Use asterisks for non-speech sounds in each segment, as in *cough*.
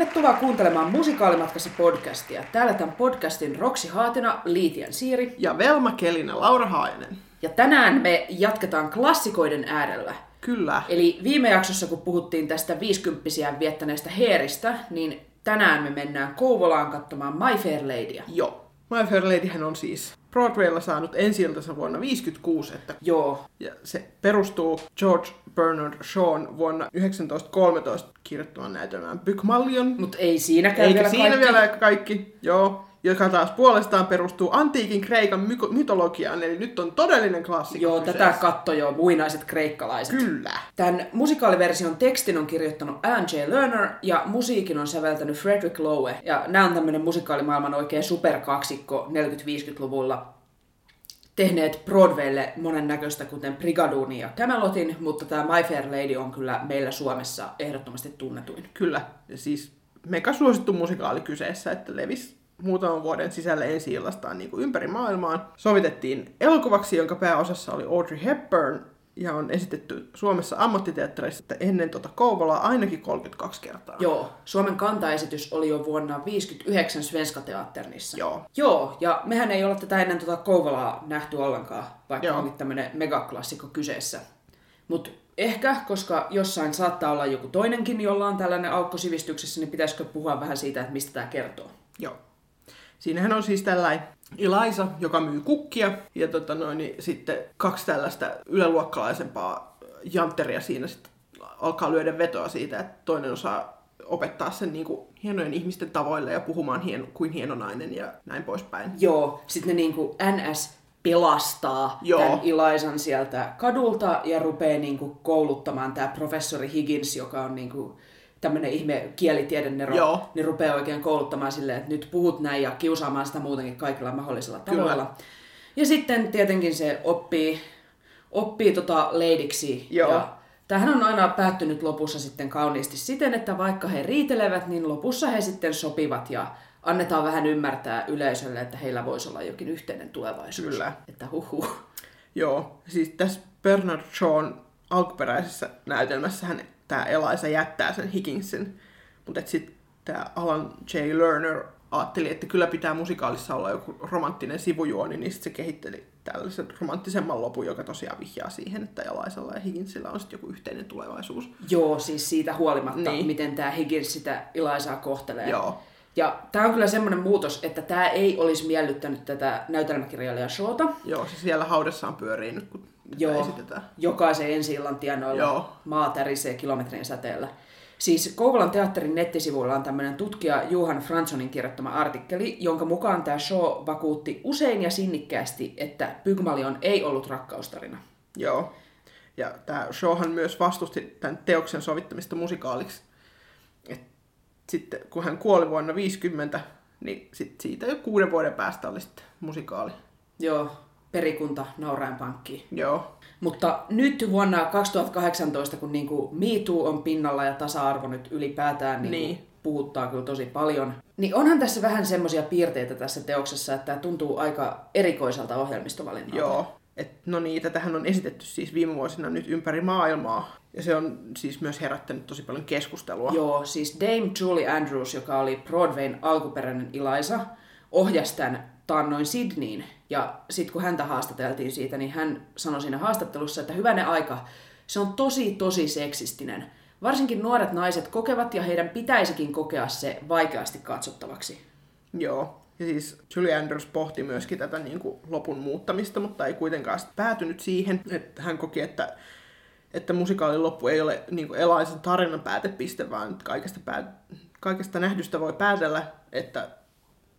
Tervetuloa kuuntelemaan Musikaalimatkassa podcastia. Täällä tämän podcastin Roksi Haatina, Liitian Siiri. Ja Velma Kelinen, Laura Haajanen. Ja tänään me jatketaan klassikoiden äärellä. Kyllä. Eli viime jaksossa, kun puhuttiin tästä viisikymppisiä viettäneestä heeristä, niin tänään me mennään Kouvolaan katsomaan My Fair Ladyä. Joo. My Fair Ladyhän on siis Broadwaylla saanut ensi vuonna 1956, että Joo, ja se perustuu George Bernard Shawn vuonna 1913 kirjoittaman näytelmään Pygmalion. mutta ei siinäkään Eikä vielä siinä kaikki. vielä kaikki, joo, joka taas puolestaan perustuu antiikin Kreikan myko- mytologiaan, eli nyt on todellinen klassikko Joo, kyseessä. tätä katto jo muinaiset kreikkalaiset. Kyllä. Tämän musikaaliversion tekstin on kirjoittanut Alan J. Lerner ja musiikin on säveltänyt Frederick Lowe. Ja nämä on tämmöinen musikaalimaailman oikein superkaksikko 40-50-luvulla tehneet Broadwaylle monennäköistä, kuten Brigadoonin ja Camelotin, mutta tämä My Fair Lady on kyllä meillä Suomessa ehdottomasti tunnetuin. Kyllä, ja siis mega suosittu musikaali kyseessä, että levisi muutaman vuoden sisällä ensi illastaan niin kuin ympäri maailmaan. Sovitettiin elokuvaksi, jonka pääosassa oli Audrey Hepburn, ja on esitetty Suomessa ammattiteatterissa ennen tuota Kouvolaa ainakin 32 kertaa. Joo, Suomen kantaesitys oli jo vuonna 1959 Svenska Teatternissa. Joo. Joo, ja mehän ei olla tätä ennen tuota Kouvolaa nähty ollenkaan, vaikka Joo. onkin tämmönen megaklassikko kyseessä. Mutta ehkä, koska jossain saattaa olla joku toinenkin, jolla on tällainen aukko sivistyksessä, niin pitäisikö puhua vähän siitä, että mistä tämä kertoo? Joo. Siinähän on siis tällainen Eliza, joka myy kukkia, ja tota noin, niin sitten kaksi tällaista yläluokkalaisempaa jantteria siinä sitten alkaa lyödä vetoa siitä, että toinen osaa opettaa sen niin kuin hienojen ihmisten tavoille ja puhumaan hien, kuin hieno nainen ja näin poispäin. Joo, sitten ne niinku NS pelastaa Joo. tämän Ilaisan sieltä kadulta ja rupeaa niinku kouluttamaan tämä professori Higgins, joka on niinku tämmöinen ihme kielitiedennero, Joo. niin rupeaa oikein kouluttamaan silleen, että nyt puhut näin ja kiusaamaan sitä muutenkin kaikilla mahdollisilla tavoilla. Kyllä. Ja sitten tietenkin se oppii, oppii tota leidiksi. Joo. Ja tämähän on aina päättynyt lopussa sitten kauniisti siten, että vaikka he riitelevät, niin lopussa he sitten sopivat ja annetaan vähän ymmärtää yleisölle, että heillä voisi olla jokin yhteinen tulevaisuus. Kyllä. Että huhu. Joo, siis tässä Bernard Shawn alkuperäisessä näytelmässä hän tämä Eliza jättää sen Higginsin, mutta sitten tämä Alan J. Lerner ajatteli, että kyllä pitää musikaalissa olla joku romanttinen sivujuoni, niin sitten se kehitteli tällaisen romanttisemman lopun, joka tosiaan vihjaa siihen, että Elizalla ja Higginsillä on sitten joku yhteinen tulevaisuus. Joo, siis siitä huolimatta, niin. Miten tämä Higgins sitä Ilaisaa kohtelee. Joo. Ja tämä on kyllä semmoinen muutos, että tämä ei olisi miellyttänyt tätä näytelmäkirjailija Showta, Joo, se siellä haudassaan pyörii nyt, kun Joo, esitetään. jokaisen ensi illan tienoilla Joo. maa tärisee kilometrien säteellä. Siis Kouvolan teatterin nettisivuilla on tämmöinen tutkija Johan Franssonin kirjoittama artikkeli, jonka mukaan tämä show vakuutti usein ja sinnikkäästi, että Pygmalion ei ollut rakkaustarina. Joo. Ja tämä showhan myös vastusti tämän teoksen sovittamista musikaaliksi. Et sitten kun hän kuoli vuonna 50, niin sit siitä jo kuuden vuoden päästä oli sitten musikaali. Joo, perikunta nauraen pankkiin. Joo. Mutta nyt vuonna 2018, kun niinku Me Too on pinnalla ja tasa-arvo nyt ylipäätään niinku Niin. puhuttaa kyllä tosi paljon, niin onhan tässä vähän semmoisia piirteitä tässä teoksessa, että tämä tuntuu aika erikoiselta ohjelmistovalinnalta. Joo. Et, no niin, tätähän on esitetty siis viime vuosina nyt ympäri maailmaa. Ja se on siis myös herättänyt tosi paljon keskustelua. Joo, siis Dame Julie Andrews, joka oli Broadwayn alkuperäinen Eliza, ohjasi tämän taannoin Sydneyin. Ja sitten kun häntä haastateltiin siitä, niin hän sanoi siinä haastattelussa, että hyvänen aika, se on tosi tosi seksistinen. Varsinkin nuoret naiset kokevat ja heidän pitäisikin kokea se vaikeasti katsottavaksi. Joo. Ja siis Julie Andrews pohti myöskin tätä niin kuin lopun muuttamista, mutta ei kuitenkaan päätynyt siihen, että hän koki, että, että musikaalin loppu ei ole niin kuin Elisan tarinan päätepiste, vaan kaikesta, pää, kaikesta nähdystä voi päätellä, että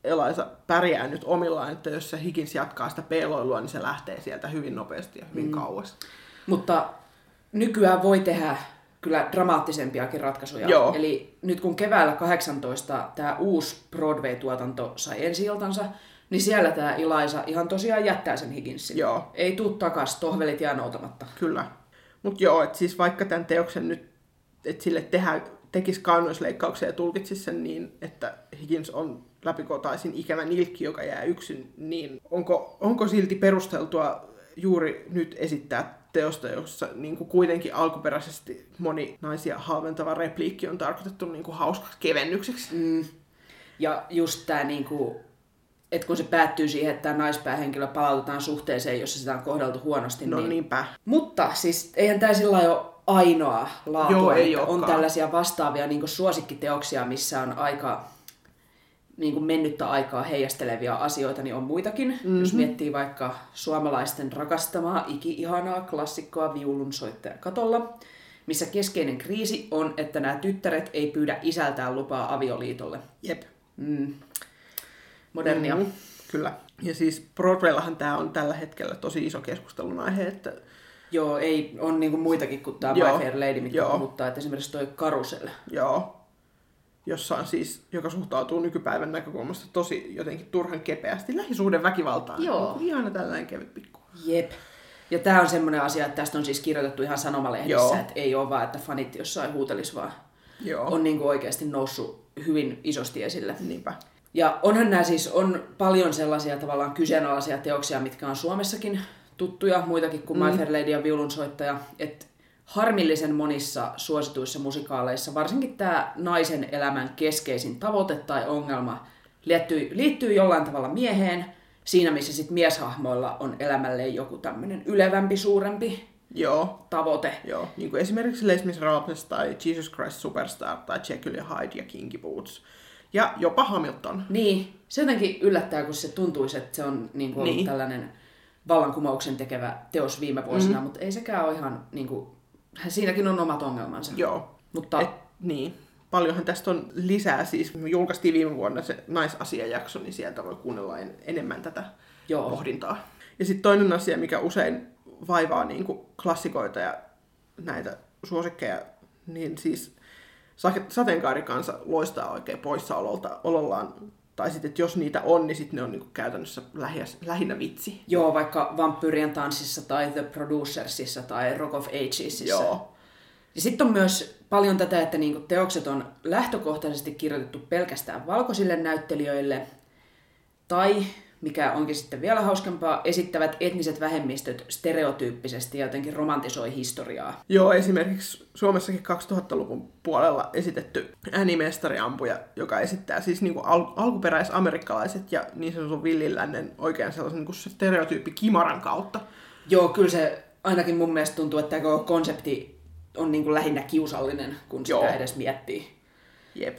Eliza pärjää nyt omillaan, että jos se Higgins jatkaa sitä peloilua, niin se lähtee sieltä hyvin nopeasti ja hyvin mm. kauas. Mutta nykyään voi tehdä kyllä dramaattisempiakin ratkaisuja. Joo. Eli nyt kun keväällä 18 tämä uusi Broadway-tuotanto sai ensi iltansa, niin siellä tämä Ilaisa ihan tosiaan jättää sen Higginsin. Joo. Ei tuu takas, tohvelit jää noutamatta. Kyllä. Mutta joo, että siis vaikka tämän teoksen nyt, että sille tehdä, tekisi kaunoisleikkauksia ja tulkitsisi sen niin, että Higgins on läpikotaisin ikävä nilkki, joka jää yksin, niin onko, onko silti perusteltua juuri nyt esittää teosta, jossa niin kuin kuitenkin alkuperäisesti moni naisia halventava repliikki on tarkoitettu niin kuin hauskaksi kevennykseksi. Mm. Ja just tämä niinku, että kun se päättyy siihen, että tämä naispäähenkilö palautetaan suhteeseen, jossa sitä on kohdeltu huonosti. No niin... niinpä. Mutta siis eihän tämä sillä ole ainoa laatu, Joo, ei on tällaisia vastaavia niin suosikkiteoksia, missä on aika niin kuin mennyttä aikaa heijastelevia asioita, niin on muitakin. Mm-hmm. Jos miettii vaikka suomalaisten rakastamaa iki-ihanaa klassikkoa viulunsoittaja katolla, missä keskeinen kriisi on, että nämä tyttäret ei pyydä isältään lupaa avioliitolle. Jep. Mm. Modernia. Mm, kyllä. Ja siis Broadwayllahan tämä on tällä hetkellä tosi iso keskustelun aihe, että Joo, ei, on niinku muitakin kuin tämä My Fair Lady, mitkä puhuttaa, että esimerkiksi toi Karusel. joo, jossa on siis, joka suhtautuu nykypäivän näkökulmasta tosi jotenkin turhan kepeästi lähisuhden väkivaltaan. Joo. Niin Ihana tällainen kevyt pikku. Jep. Ja tämä on semmoinen asia, että tästä on siis kirjoitettu ihan sanomalehdissä, Joo. että ei ole vaan, että fanit jossain huutelis, vaan Joo. on niinku oikeasti noussut hyvin isosti esille. Niinpä. Ja onhan nämä siis, on paljon sellaisia tavallaan kyseenalaisia teoksia, mitkä on Suomessakin tuttuja, muitakin kuin mm. My Fair Lady ja viulunsoittaja. Että harmillisen monissa suosituissa musikaaleissa, varsinkin tämä naisen elämän keskeisin tavoite tai ongelma liittyy, liittyy jollain tavalla mieheen, siinä missä sitten mieshahmoilla on elämälleen joku tämmöinen ylevämpi, suurempi Joo. tavoite. Joo. Niin kuin esimerkiksi Les Miserables tai Jesus Christ Superstar tai Jekyll ja Hyde ja Kinky Boots. Ja jopa Hamilton. Niin, se jotenkin yllättää, kun se tuntuisi, että se on niin kuin niin. tällainen vallankumouksen tekevä teos viime vuosina, mm. mutta ei sekään ole ihan, niin kuin, siinäkin on omat ongelmansa. Joo. Mutta Et, niin. Paljonhan tästä on lisää, siis me julkaistiin viime vuonna se naisasiajakso, niin sieltä voi kuunnella en, enemmän tätä Joo. pohdintaa. Ja sitten toinen asia, mikä usein vaivaa niin kuin klassikoita ja näitä suosikkeja, niin siis sa- sateenkaarikansa loistaa oikein poissaololta olollaan. Tai sitten, että jos niitä on, niin sitten ne on niin kuin käytännössä lähiä, lähinnä vitsi. Joo, vaikka Vampyrien tanssissa tai The Producersissa tai Rock of Agesissa. Joo. Ja sitten on myös paljon tätä, että niinku teokset on lähtökohtaisesti kirjoitettu pelkästään valkoisille näyttelijöille, tai, mikä onkin sitten vielä hauskempaa, esittävät etniset vähemmistöt stereotyyppisesti ja jotenkin romantisoi historiaa. Joo, esimerkiksi Suomessakin 2000-luvun puolella esitetty äänimestariampuja, joka esittää siis niin kuin al- alkuperäisamerikkalaiset ja niin sanotun villilännen oikein sellaisen niin kuin stereotyyppi kimaran kautta. Joo, kyllä se ainakin mun mielestä tuntuu, että tämä konsepti on niinku lähinnä kiusallinen, kun sitä Joo. edes miettii. Jep.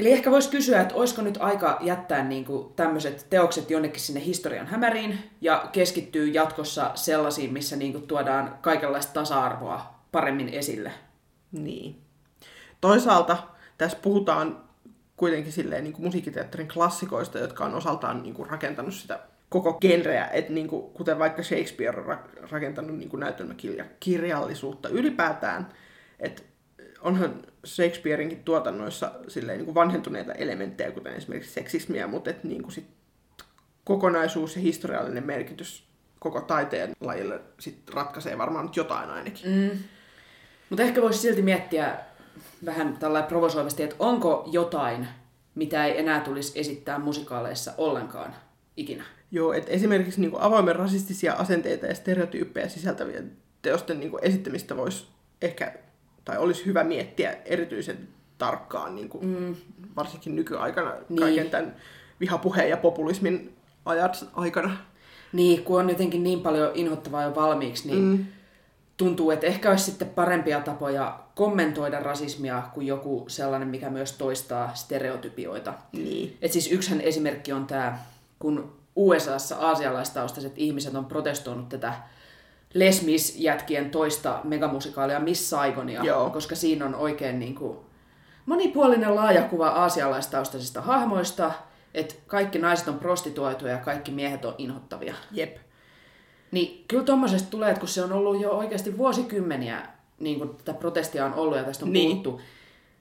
Eli ehkä voisi kysyä, että olisiko nyt aika jättää niinku tämmöiset teokset jonnekin sinne historian hämäriin ja keskittyy jatkossa sellaisiin, missä niinku tuodaan kaikenlaista tasa-arvoa paremmin esille. Niin. Toisaalta tässä puhutaan kuitenkin silleen niin kuin musiikkiteatterin klassikoista, jotka on osaltaan niin kuin rakentanut sitä koko genreä, että niin kuin, kuten vaikka Shakespeare on ra- rakentanut niin kuin näytelmäkirjallisuutta ylipäätään, että onhan Shakespeareinkin tuotannoissa silleen niin kuin vanhentuneita elementtejä, kuten esimerkiksi seksismiä, mutta että niin kuin sit kokonaisuus ja historiallinen merkitys koko taiteen lajille sit ratkaisee varmaan nyt jotain ainakin. Mm. Mutta ehkä voisi silti miettiä vähän tällä provosoivasti, että onko jotain, mitä ei enää tulisi esittää musikaaleissa ollenkaan ikinä. Joo, että esimerkiksi niin kuin avoimen rasistisia asenteita ja stereotyyppejä sisältävien teosten niin kuin esittämistä voisi ehkä, tai olisi hyvä miettiä erityisen tarkkaan, niin kuin, mm. varsinkin nykyaikana, Niin. kaiken tämän vihapuheen ja populismin ajat aikana. Niin, kun on jotenkin niin paljon inhottavaa jo valmiiksi, niin mm. tuntuu, että ehkä olisi sitten parempia tapoja kommentoida rasismia kuin joku sellainen, mikä myös toistaa stereotypioita. Niin. Et siis yksihän esimerkki on tämä, kun USAssa aasialaistaustaiset ihmiset on protestoinut tätä Les Mis-jätkien toista megamusikaalia Miss Saigonia, Joo. koska siinä on oikein niin kuin monipuolinen laaja kuva aasialaistaustaisista hahmoista, että kaikki naiset on prostituoituja ja kaikki miehet on inhottavia. Jep. Niin kyllä tuommoisesta tulee, että kun se on ollut jo oikeasti vuosikymmeniä, niin kun tätä protestia on ollut ja tästä on niin. puhuttu,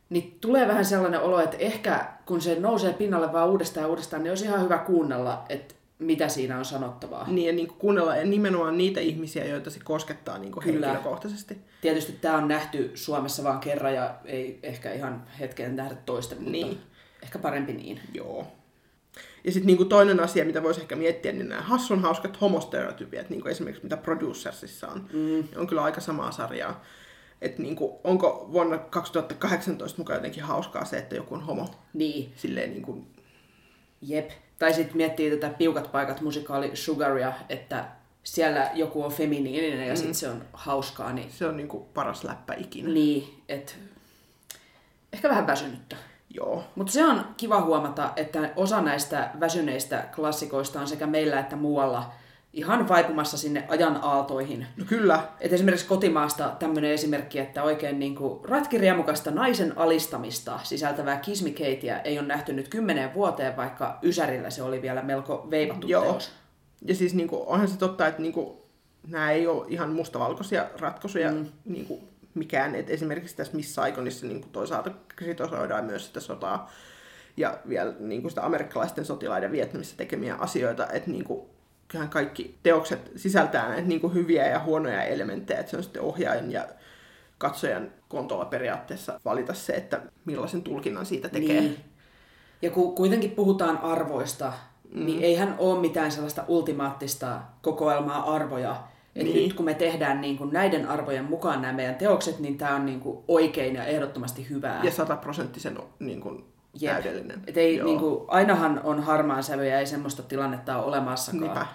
niin tulee vähän sellainen olo, että ehkä kun se nousee pinnalle vaan uudestaan ja uudestaan, niin olisi ihan hyvä kuunnella, että mitä siinä on sanottavaa. Niin, ja niin kuin kuunnella ja nimenomaan niitä ihmisiä, joita se koskettaa niin kuin Kyllä. henkilökohtaisesti. Tietysti tämä on nähty Suomessa vaan kerran ja ei ehkä ihan hetken nähdä toista, mutta Niin. ehkä parempi niin. Joo. Ja sitten niinku toinen asia, mitä voisi ehkä miettiä, niin nämä hassun hauskat homostereotypiat, niin kuin esimerkiksi mitä Producersissa on, mm. on kyllä aika samaa sarjaa. Että niinku, onko vuonna 2018 mukaan jotenkin hauskaa se, että joku on homo? Niin, Silleen niinku, jep. Tai sitten miettii tätä Piukat paikat musikaali Sugaria, että siellä joku on feminiininen ja mm. sitten se on hauskaa, niin se on niinku paras läppä ikinä. Niin, että ehkä vähän väsynyttä. Joo. Mutta se on kiva huomata, että osa näistä väsyneistä klassikoista on sekä meillä että muualla ihan vaipumassa sinne ajan aaltoihin. No kyllä. Et esimerkiksi kotimaasta tämmöinen esimerkki, että oikein niinku ratkiriemukasta naisen alistamista sisältävää kismikeitiä ei ole nähty nyt kymmeneen vuoteen, vaikka Ysärillä se oli vielä melko veivattu Joo. teos. Ja siis niinku, onhan se totta, että niinku, nämä ei ole ihan mustavalkoisia ratkaisuja mm. niinku, mikään. Et esimerkiksi tässä Miss Saigonissa niinku, toisaalta kritisoidaan myös sitä sotaa ja vielä niinku, sitä amerikkalaisten sotilaiden Vietnamissa tekemiä asioita. Että niinku, kyllähän kaikki teokset sisältää näitä niinku, hyviä ja huonoja elementtejä. Että se on sitten ohjaajan ja katsojan kontolla periaatteessa valita se, että millaisen tulkinnan siitä tekee. Niin. Ja kun kuitenkin puhutaan arvoista, mm. niin eihän ole mitään sellaista ultimaattista kokoelmaa arvoja. Et Niin. niin. nyt kun me tehdään niin kuin näiden arvojen mukaan nämä meidän teokset, niin tämä on niin kuin oikein ja ehdottomasti hyvää. Ja sataprosenttisen niin kuin, Jep. täydellinen. Et ei, niin kuin, ainahan on harmaan sävyjä, ei semmoista tilannetta ole olemassakaan. Niinpä.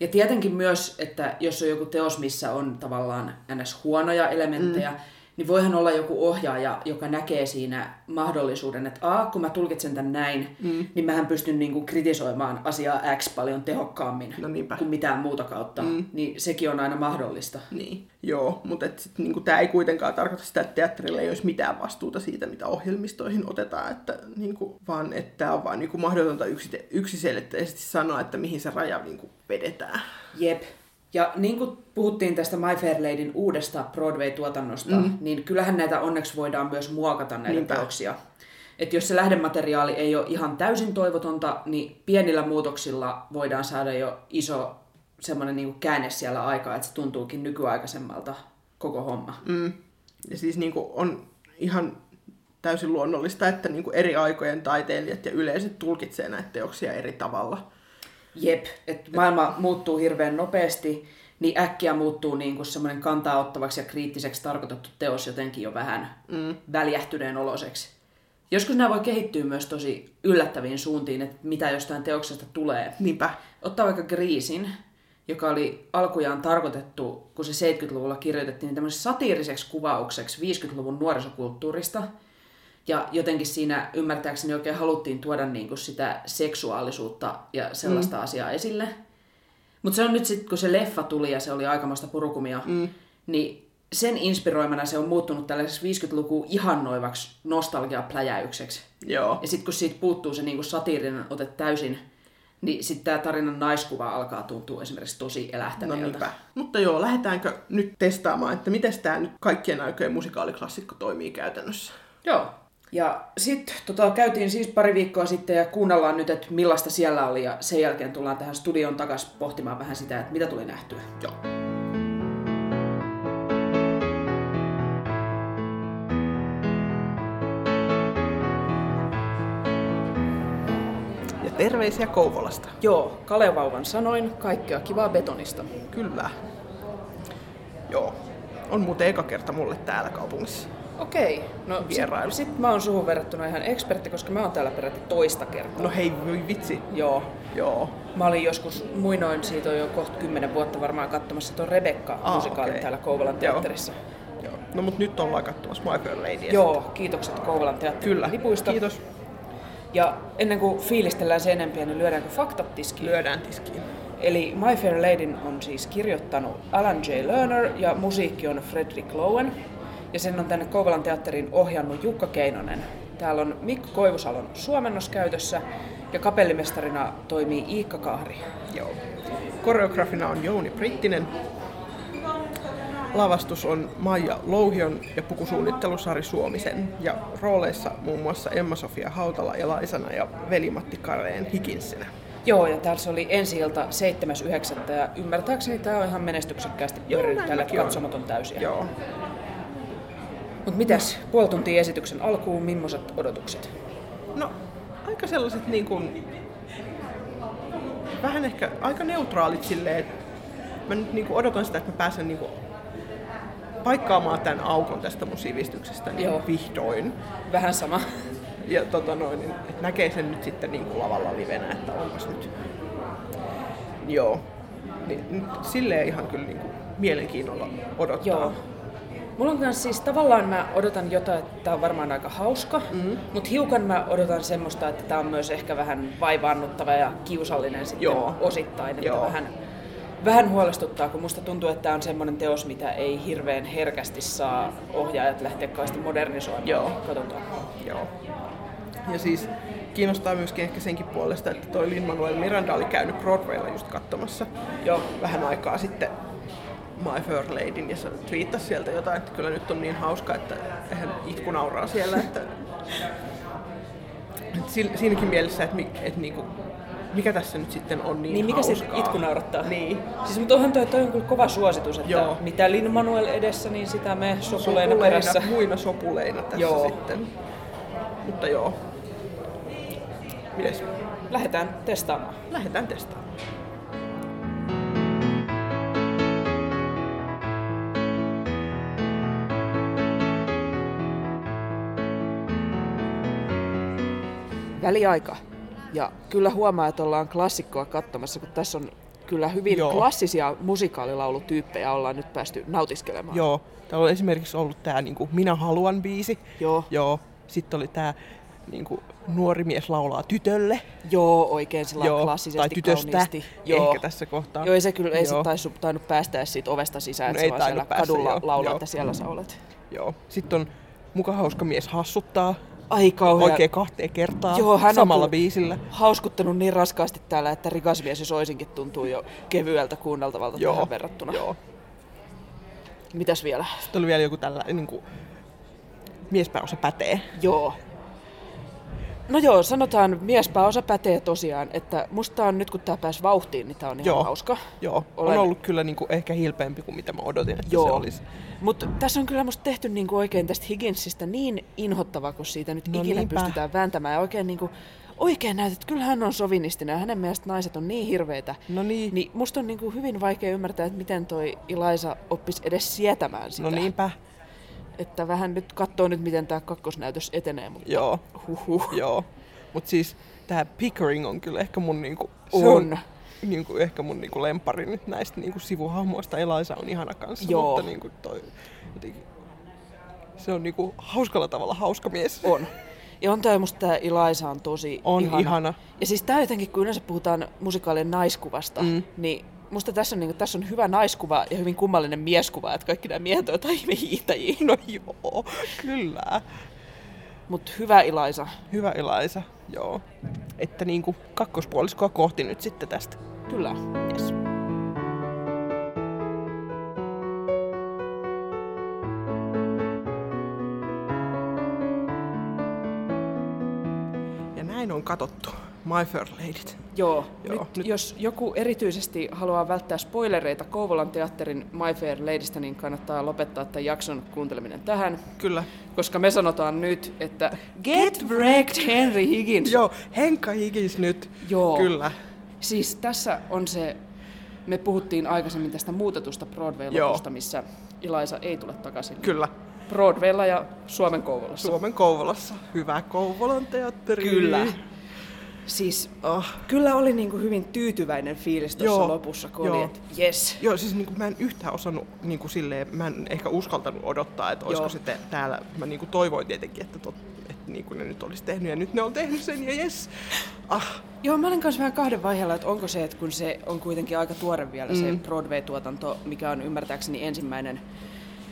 Ja tietenkin myös, että jos on joku teos, missä on tavallaan ns. huonoja elementtejä, mm. Niin voihan olla joku ohjaaja, joka näkee siinä mahdollisuuden, että A, kun mä tulkitsen tämän näin, mm. niin mähän pystyn niinku kritisoimaan asiaa X paljon tehokkaammin No niinpä. kuin mitään muuta kautta. Mm. Niin sekin on aina mahdollista. Niin, joo, mutta niinku, tämä ei kuitenkaan tarkoita sitä, että teatterilla ei olisi mitään vastuuta siitä, mitä ohjelmistoihin otetaan, että, niinku, vaan että tämä on vain niinku, mahdotonta yksite- yksiselitteisesti sanoa, että mihin se raja niinku, vedetään. Jep. Ja niin kuin puhuttiin tästä My Fair Ladyn uudesta Broadway-tuotannosta, mm. niin kyllähän näitä onneksi voidaan myös muokata näitä Niinpä. teoksia. Että jos se lähdemateriaali ei ole ihan täysin toivotonta, niin pienillä muutoksilla voidaan saada jo iso semmoinen niin käänne siellä aikaa, että se tuntuukin nykyaikaisemmalta koko homma. Mm. Ja siis niinku, on ihan täysin luonnollista, että niinku, eri aikojen taiteilijat ja yleiset tulkitsee näitä teoksia eri tavalla. Jep, että maailma muuttuu hirveän nopeasti, niin äkkiä muuttuu niin kuin semmoinen kantaa ottavaksi ja kriittiseksi tarkoitettu teos jotenkin jo vähän mm. väljähtyneen oloseksi. Joskus nämä voi kehittyä myös tosi yllättäviin suuntiin, että mitä jostain teoksesta tulee. Niinpä. Ottaa vaikka Griisin, joka oli alkujaan tarkoitettu, kun se 70-luvulla kirjoitettiin, niin tämmöiseksi satiiriseksi kuvaukseksi 50-luvun nuorisokulttuurista. Ja jotenkin siinä ymmärtääkseni oikein haluttiin tuoda niin kuin sitä seksuaalisuutta ja sellaista mm. asiaa esille. Mutta se on nyt sitten, kun se leffa tuli ja se oli aikamoista purukumia, mm. niin sen inspiroimana se on muuttunut tällaiseksi 50-lukuun ihannoivaksi nostalgiapläjäykseksi. Joo. Ja sitten kun siitä puuttuu se niinku satiirinen ote täysin, niin sitten tämä tarinan naiskuva alkaa tuntua esimerkiksi tosi No elähtäneeltä. niinpä. Mutta joo, lähdetäänkö nyt testaamaan, että miten tämä nyt kaikkien aikojen musikaaliklassikko toimii käytännössä? Joo. Ja sitten tota, käytiin siis pari viikkoa sitten ja kuunnellaan nyt, että millaista siellä oli. Ja sen jälkeen tullaan tähän studioon takaisin pohtimaan vähän sitä, että mitä tuli nähtyä. Joo. Ja terveisiä Kouvolasta. Joo, Kalevauvan sanoin, kaikkea kivaa betonista. Kyllä. Joo. On muuten eka kerta mulle täällä kaupungissa. Okei, no Vierailu. sit, sit mä oon suhun verrattuna ihan ekspertti, koska mä oon täällä peräti toista kertaa. No hei, voi vitsi. Joo, Joo. Mä olin joskus muinoin, siitä on jo kohta kymmenen vuotta varmaan katsomassa tuon Rebekka-musikaalin okei. täällä Kouvolan Joo. teatterissa. Joo. No mut nyt ollaan katsomassa My Fair Lady. Joo, kiitokset Kouvolan teatterin Kyllä. lipuista. Kiitos. Ja ennen kuin fiilistellään se enempiä, niin lyödäänkö faktat tiskiin? Lyödään tiskiin. Eli My Fair Ladyn on siis kirjoittanut Alan J. Lerner ja musiikki on Frederick Lowen. Ja sen on tänne Kouvolan teatteriin ohjannut Jukka Keinonen. Täällä on Mikko Koivusalon suomennos käytössä ja kapellimestarina toimii Iikka Kahri. Joo. Koreografina on Jouni Brittinen. Lavastus on Maija Louhion ja pukusuunnittelu Sari Suomisen. Ja rooleissa muun muassa Emma-Sofia Hautala Elaisana ja Veli-Matti Kareen Hikinsinä. Joo, ja täällä se oli ensi ilta 7.9. ja ymmärtääkseni tämä on ihan menestyksekkäästi pyörinyt olen. katsomaton täysiä. Joo. Mutta mitäs puoli tuntia esityksen alkuun, millaiset odotukset? No, aika sellaiset niin kuin, vähän ehkä aika neutraalit silleen, että mä nyt niin kuin odotan sitä, että mä pääsen niin kuin paikkaamaan tämän aukon tästä mun sivistyksestä niin Joo. vihdoin. Vähän sama. Ja tota noin, että näkee sen nyt sitten niin kuin lavalla livenä, että onpas nyt. Joo. Niin, nyt silleen ihan kyllä niin kuin mielenkiinnolla odottaa. Joo. Mulla on kanssa siis tavallaan mä odotan jotain, että tää on varmaan aika hauska, mm-hmm. mutta hiukan mä odotan semmoista, että tää on myös ehkä vähän vaivaannuttava ja kiusallinen sitten Joo. osittain. Että Joo. vähän, vähän huolestuttaa, kun musta tuntuu, että tää on semmoinen teos, mitä ei hirveän herkästi saa ohjaajat lähteä kauheasti modernisoimaan. Joo. Katsotaan. Joo. Ja siis kiinnostaa myöskin ehkä senkin puolesta, että toi Lin-Manuel Miranda oli käynyt Broadwaylla just katsomassa Joo. vähän aikaa sitten My Fair Ladyn ja se twiittasi sieltä jotain, että kyllä nyt on niin hauska, että eihän itku nauraa siellä, että, että si- siinäkin mielessä, että, mi, että niinku, mikä tässä nyt sitten on niin, Niin mikä se hauskaa. itku naurattaa? Niin. Siis mutta onhan toi, toi on kyllä kova suositus, että Joo. mitä Lin Manuel edessä, niin sitä me sopuleina perässä. muina sopuleina tässä Joo. sitten. Mutta joo. Mites? Lähdetään testaamaan. Lähdetään testaamaan. Väliaika. Ja kyllä huomaa, että ollaan klassikkoa katsomassa, kun tässä on kyllä hyvin Joo. Klassisia musikaalilaulutyyppejä ollaan nyt päästy nautiskelemaan. Joo, täällä on esimerkiksi ollut tää niinku Minä haluan biisi. Joo. Joo. Sitten oli tää niinku Nuori mies laulaa tytölle. Joo, oikein sillä Joo, klassisesti tai tytöstä kauniisti. Joo. ehkä tässä kohtaa. Joo, ei se kyllä ei Joo. se taisu, tainnut päästä siitä ovesta sisään, No että tainnut siellä päästä, kadulla joo. laulaa, Joo. että siellä sä olet. Joo. Sitten on Muka hauska mies hassuttaa. Ai kauhea. Oikein kahteen kertaa Joo, hän on samalla kyllä biisillä. hauskuttanut niin raskaasti täällä, että rikas mies jos oisinkin tuntuu jo kevyeltä kuunneltavalta Joo. tähän verrattuna. Joo. Mitäs vielä? Sitten oli vielä joku tällä niinku miespääosa pätee. Joo. No joo, sanotaan miespääosa pätee tosiaan, että musta on nyt kun tää pääsi vauhtiin, niin tää on ihan Joo. hauska. Joo, Olen- on ollut kyllä niinku ehkä hilpeämpi kuin mitä mä odotin, että Joo. se olisi. Mutta tässä on kyllä musta tehty niinku oikein tästä Higginsistä niin inhottava, kun siitä nyt No ikinä niinpä. pystytään vääntämään. Ja oikein, niinku, oikein näytät, että kyllä hän on sovinistinen ja hänen mielestä naiset on niin hirveitä. No niin. Niin musta on niinku hyvin vaikea ymmärtää, että miten toi Ilaisa oppisi edes sietämään sitä. No niinpä. Että vähän nyt katsoo nyt, miten tämä kakkosnäytös etenee, mutta Joo. huhhuh. Joo. Mut siis tää Pickering on kyllä ehkä mun niinku... Se On. niinku ehkä mun niinku lempari nyt näistä niinku sivuhahmoista. Elisa on ihana kanssa, Joo. mutta niinku toi... Jotenkin, se on niinku hauskalla tavalla hauska mies. On. Ja on toi musta tää Ilaisa on tosi On ihana. ihana. Ja siis tää jotenkin, kun yleensä puhutaan musikaalien naiskuvasta, mm. niin musta tässä on, niinku, tässä on hyvä naiskuva ja hyvin kummallinen mieskuva, että kaikki nämä miehet on jotain hiihtäjiä. No joo, kyllä. Mutta hyvä Ilaisa. Hyvä Elisa, joo. Että niinku kakkospuoliskoa kohti nyt sitten tästä. Kyllä. Yes. Ja näin on katottu My Fair Ladyt. Joo. Joo, nyt, nyt- Jos joku erityisesti haluaa välttää spoilereita Kouvolan teatterin My Fair Ladystä, niin kannattaa lopettaa tämän jakson kuunteleminen tähän. Kyllä. Koska me sanotaan nyt, että Get wrecked Henry Higgins! Joo, Henkka Higgins nyt. Joo. Kyllä. Siis tässä on se, me puhuttiin aikaisemmin tästä muutetusta Broadway-lopusta, missä Ilaisa ei tule takaisin. Kyllä. Broadwaylla ja Suomen Kouvolassa. Suomen Kouvolassa. Hyvä Kouvolan teatteri. Kyllä. Siis Oh. kyllä oli niinku hyvin tyytyväinen fiilis tuossa lopussa, kun joo. oli, että yes. Joo, siis niin kuin mä en yhtään osannut niin kuin silleen, mä en ehkä uskaltanut odottaa, että olisiko Joo. sitten täällä, mä niin kuin toivoin tietenkin, että, tot, että niin kuin ne nyt olisi tehnyt ja nyt ne on tehnyt sen ja jes. Ah, Joo, mä olin kanssa vähän kahden vaiheella, että onko se, että kun se on kuitenkin aika tuore vielä mm. se Broadway-tuotanto, mikä on ymmärtääkseni ensimmäinen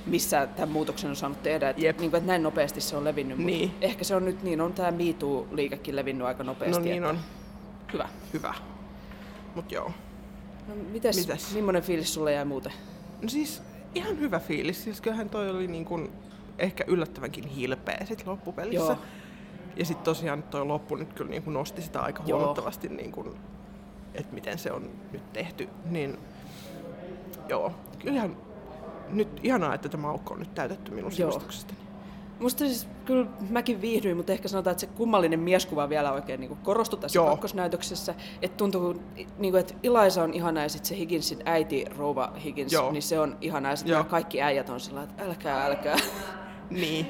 missä tämän muutoksen on saanut tehdä. Että, niin kuin, että näin nopeasti se on levinnyt. Mutta Niin. ehkä se on nyt niin, on tämä MeToo-liikekin levinnyt aika No nopeasti. niin että on. Hyvä. Hyvä. Mut joo. No, mites, Mitäs? millainen fiilis sulle jäi muuten? No siis ihan hyvä fiilis. Siis kyllähän toi oli niin kuin ehkä yllättävänkin hilpeä sit loppupelissä. Joo. Ja sitten tosiaan toi loppu nyt kyllä niin kuin nosti sitä aika Joo. huomattavasti, niin kuin, että miten se on nyt tehty. Niin joo, kyllähän nyt ihanaa, että tämä aukko on nyt täytetty minun sivustuksestani. Musta siis kyllä mäkin viihdyin, mutta ehkä sanotaan, että se kummallinen mieskuva vielä oikein niin korostui tässä Joo. kakkosnäytöksessä. Että tuntuu, niin kuin, että Ilaisa on ihana ja sitten se Higginsin äiti, rouva Higgins, Joo. niin se on ihana. Ja sitten kaikki äijät on sillä että älkää, älkää. *laughs* Niin.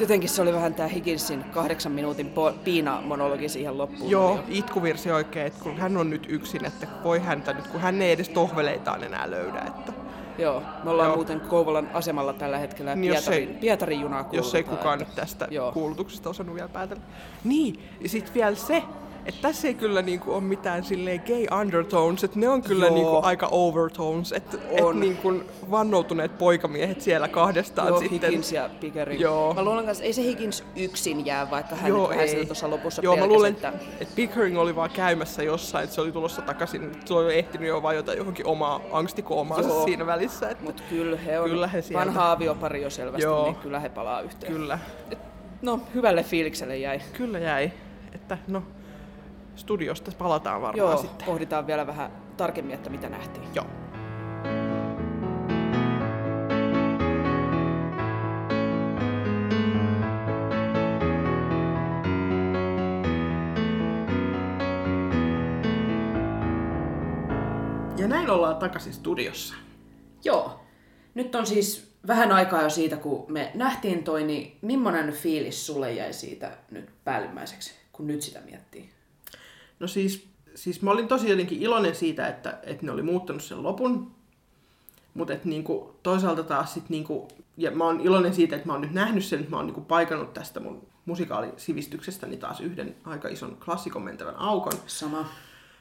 Jotenkin se oli vähän tämä Higginsin kahdeksan minuutin po- piina-monologi siihen loppuun. Joo, itkuvirsi oikein, että kun hän on nyt yksin, että voi häntä nyt, kun hän ei edes tohveleitaan enää löydä. Että Joo, me ollaan Joo. muuten Kouvolan asemalla tällä hetkellä Niin, jos Pietarin, ei- Pietarin junaa jos ei kukaan että- nyt tästä Joo. kuulutuksesta osannut vielä päätellä. Niin, ja sitten vielä se, että tässä ei kyllä niinku ole mitään silleen gay undertones, että ne on kyllä Joo. niinku aika overtones, että et On. niinku vannoutuneet poikamiehet siellä kahdestaan Joo, sitten. Higgins ja Pickering. Joo. Mä luulen kanssa, ei se Higgins yksin jää, vaikka hän Joo, ei. tuossa lopussa Joo, mä pelkäsi, luulen, että... että Pickering oli vaan käymässä jossain, että se oli tulossa takaisin. Se oli ehtinyt jo vajota johonkin omaa angstikoomaansa Joo. siinä välissä. Että Mutta kyllä he on Kyllä he sieltä. vanha aviopari jo selvästi, Joo. niin kyllä he palaa yhteen. Kyllä, No, hyvälle fiilikselle jäi. kyllä jäi. Että no, studiosta palataan varmaan Joo, sitten. pohditaan vielä vähän tarkemmin, että mitä nähtiin. Joo. Ja näin ollaan takaisin studiossa. Joo. Nyt on siis vähän aikaa jo siitä, kun me nähtiin toi, niin millainen fiilis sulle jäi siitä nyt päällimmäiseksi, kun nyt sitä miettii? No siis, siis mä olin tosi jotenkin iloinen siitä, että, että ne oli muuttanut sen lopun. Mutta niinku, toisaalta taas sit niinku, ja mä oon iloinen siitä, että mä oon nyt nähnyt sen, että mä oon niinku paikannut tästä mun musikaalisivistyksestäni taas yhden aika ison klassikon mentävän aukon. Sama.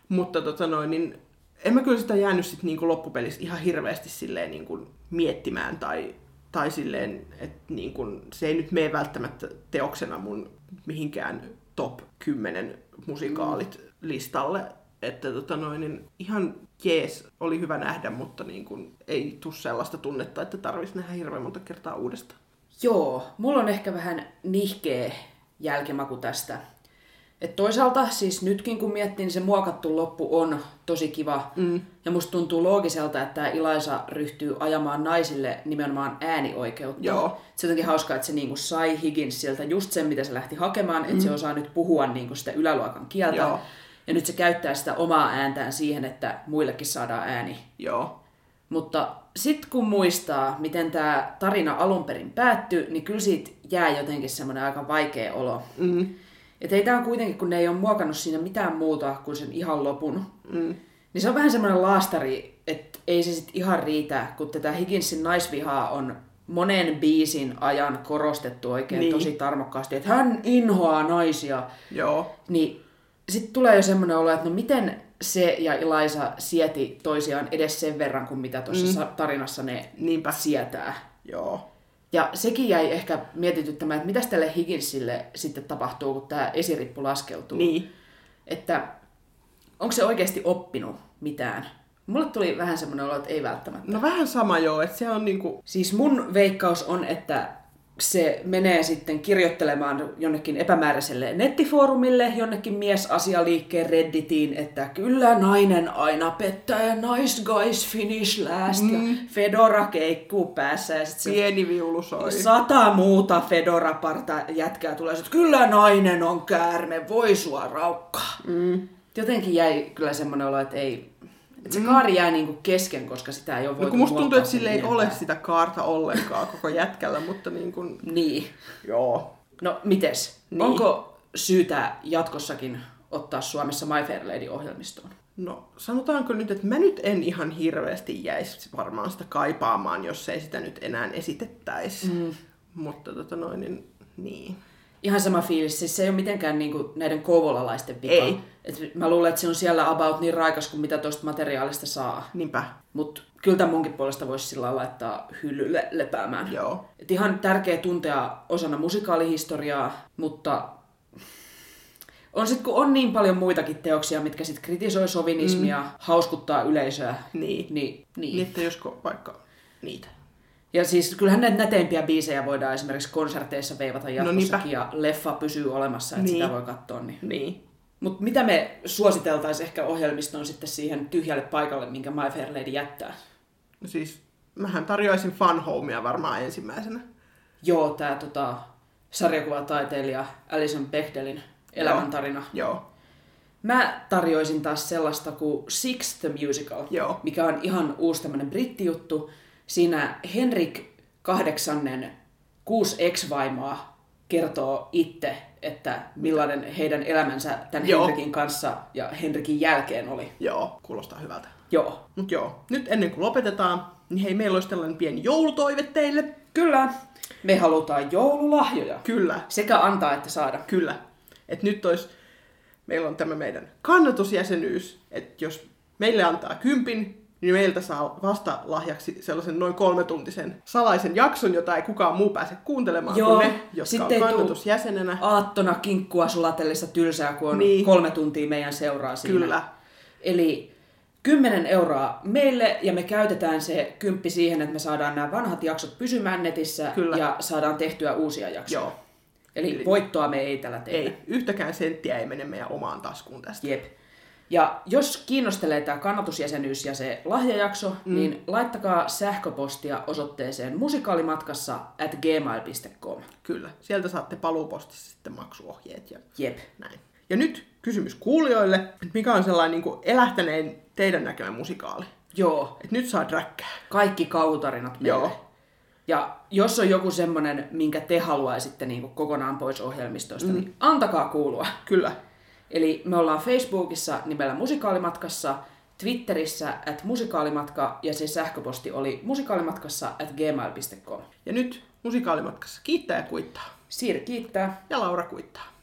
Mutta tota noin, niin en mä kyllä sitä jäänyt sit niinku loppupelissä ihan hirveästi silleen niinku miettimään tai, tai silleen, että niinku, se ei nyt mene välttämättä teoksena mun mihinkään top 10 musikaalit listalle. Että tota noin, niin ihan jees, oli hyvä nähdä, mutta niin kuin, ei tuu sellaista tunnetta, että tarvitsisi nähdä hirveän monta kertaa uudestaan. Joo, mulla on ehkä vähän nihkeä jälkimaku tästä. Et toisaalta siis nytkin kun miettii, niin se muokattu loppu on tosi kiva. Mm. Ja musta tuntuu loogiselta, että tämä Ilaisa ryhtyy ajamaan naisille nimenomaan äänioikeutta. Joo. Se on jotenkin hauskaa, että se niinku sai Higginsiltä just sen, mitä se lähti hakemaan, että se osaa nyt puhua niinku sitä yläluokan kieltä. Joo. Ja nyt se käyttää sitä omaa ääntään siihen, että muillekin saadaan ääni. Joo. Mutta sitten kun muistaa, miten tämä tarina alun perin päättyi, niin kyllä siitä jää jotenkin semmoinen aika vaikea olo. Mm. Että ei tämä kuitenkin, kun ne ei ole muokannut siinä mitään muuta kuin sen ihan lopun, Mm. niin se on vähän semmoinen laastari, että ei se sitten ihan riitä, kun tätä Higginsin naisvihaa on monen biisin ajan korostettu oikein niin. tosi tarmokkaasti, että hän inhoaa naisia. Joo. Niin sitten tulee jo semmoinen olo, että no miten se ja Eliza sieti toisiaan edes sen verran kuin mitä tuossa mm. tarinassa ne Niinpä. sietää. Joo. Ja sekin jäi ehkä mietityttämään, että mitäs tälle Higginsille sitten tapahtuu, kun tämä esirippu laskeutuu. Niin. Että onko se oikeasti oppinut mitään? Mulle tuli vähän semmoinen olo, että ei välttämättä. No vähän sama joo, että se on niinku... Siis mun veikkaus on, että se menee sitten kirjoittelemaan jonnekin epämääräiselle nettifoorumille, jonnekin miesasialiikkeen redditiin, että kyllä nainen aina pettää ja nice guys finish last mm. ja Fedora keikkuu päässä ja sitten Pieni viulu soi. sata muuta Fedora-parta jätkää tulee, että kyllä nainen on käärme, voi sua raukkaa. Mm. Jotenkin jäi kyllä semmoinen olo, että ei, että se kaari jää niinku kesken, koska sitä ei ole No voitu kun musta tuntuu, että sillä ei ole sitä kaarta ollenkaan koko jätkällä, mutta niin kuin... Niin. Joo. No mites? Niin. Onko syytä jatkossakin ottaa Suomessa My Fair Lady-ohjelmistoon? No sanotaanko nyt, että mä nyt en ihan hirveästi jäisi varmaan sitä kaipaamaan, jos ei sitä nyt enää esitettäisi. Mm. Mutta tota noin, niin, niin. Ihan sama fiilis, siis se ei ole mitenkään niinku näiden kouvolalaisten vika. Ei. Et mä luulen, että se on siellä about niin raikas kuin mitä tuosta materiaalista saa. Niinpä. Mutta kyllä tämän munkin puolesta voisi sillä laittaa hyllylle lepäämään. Joo. Et ihan tärkeä tuntea osana musikaalihistoriaa, mutta on sit, kun on niin paljon muitakin teoksia, mitkä sit kritisoi sovinismia, mm. hauskuttaa yleisöä, Niin. niin, niin. Niin, että josko vaikka niitä. Ja siis kyllähän näitä näteimpiä biisejä voidaan esimerkiksi konserteissa veivata jatkossakin, niinpä. ja leffa pysyy olemassa, että Niin. sitä voi katsoa. Niin. Niin. Mutta mitä me suositeltaisiin ehkä ohjelmistoon sitten siihen tyhjälle paikalle, minkä My Fair Lady jättää? No siis, mähän tarjoaisin Fun Homea varmaan ensimmäisenä. Joo, tämä tota, sarjakuvataiteilija Alison Bechdelin elämäntarina. Joo. Mä tarjoisin taas sellaista kuin Six the Musical, Joo. mikä on ihan uusi tämmöinen brittijuttu. Siinä Henrik kahdeksannen kuusi ex-vaimoa kertoo itse, että millainen heidän elämänsä tämän Joo. Henrikin kanssa ja Henrikin jälkeen oli. Joo, kuulostaa hyvältä. Joo. Mut joo, nyt ennen kuin lopetetaan, niin hei, meillä olisi tällainen pieni joulutoive teille. Kyllä. Me halutaan joululahjoja. Kyllä, Sekä antaa että saada. kyllä. Et nyt olisi, meillä on tämä meidän kannatusjäsenyys, että jos meille antaa kympin, niin meiltä saa vasta lahjaksi sellaisen noin kolmetuntisen salaisen jakson, jota ei kukaan muu pääse kuuntelemaan Joo, kuin ne, jotka sitten on kannatusjäsenenä. Aattona kinkkua sulatellessa tylsää, kun on niin. kolme tuntia meidän seuraa siinä. Kyllä. Eli 10 euroa meille ja me käytetään se kymppi siihen, että me saadaan nämä vanhat jaksot pysymään netissä Kyllä. ja saadaan tehtyä uusia jaksoja. Joo. Eli, Eli- voittoa me ei tällä tehdä. Ei, yhtäkään senttiä ei mene meidän omaan taskuun tästä. Jep. Ja jos kiinnostelee tämä kannatusjäsenyys ja se lahjajakso, mm. niin laittakaa sähköpostia osoitteeseen musikaalimatkassa at gmail.com. Kyllä, sieltä saatte paluupostissa sitten maksuohjeet ja Jep. näin. Ja nyt kysymys kuulijoille, että mikä on sellainen niin kuin elähtäneen teidän näkemä musikaali? Joo, Et nyt saa dräkkää. kaikki kauhutarinat meille. Joo. Ja jos on joku semmonen, minkä te haluaisitte niin kokonaan pois ohjelmistosta, mm. niin antakaa kuulua. Kyllä. Eli me ollaan Facebookissa nimellä Musikaalimatkassa, Twitterissä at musikaalimatka ja se sähköposti oli musikaalimatkassa at gmail.com. Ja nyt musikaalimatkassa kiittää ja kuittaa. Siiri kiittää. Ja Laura kuittaa.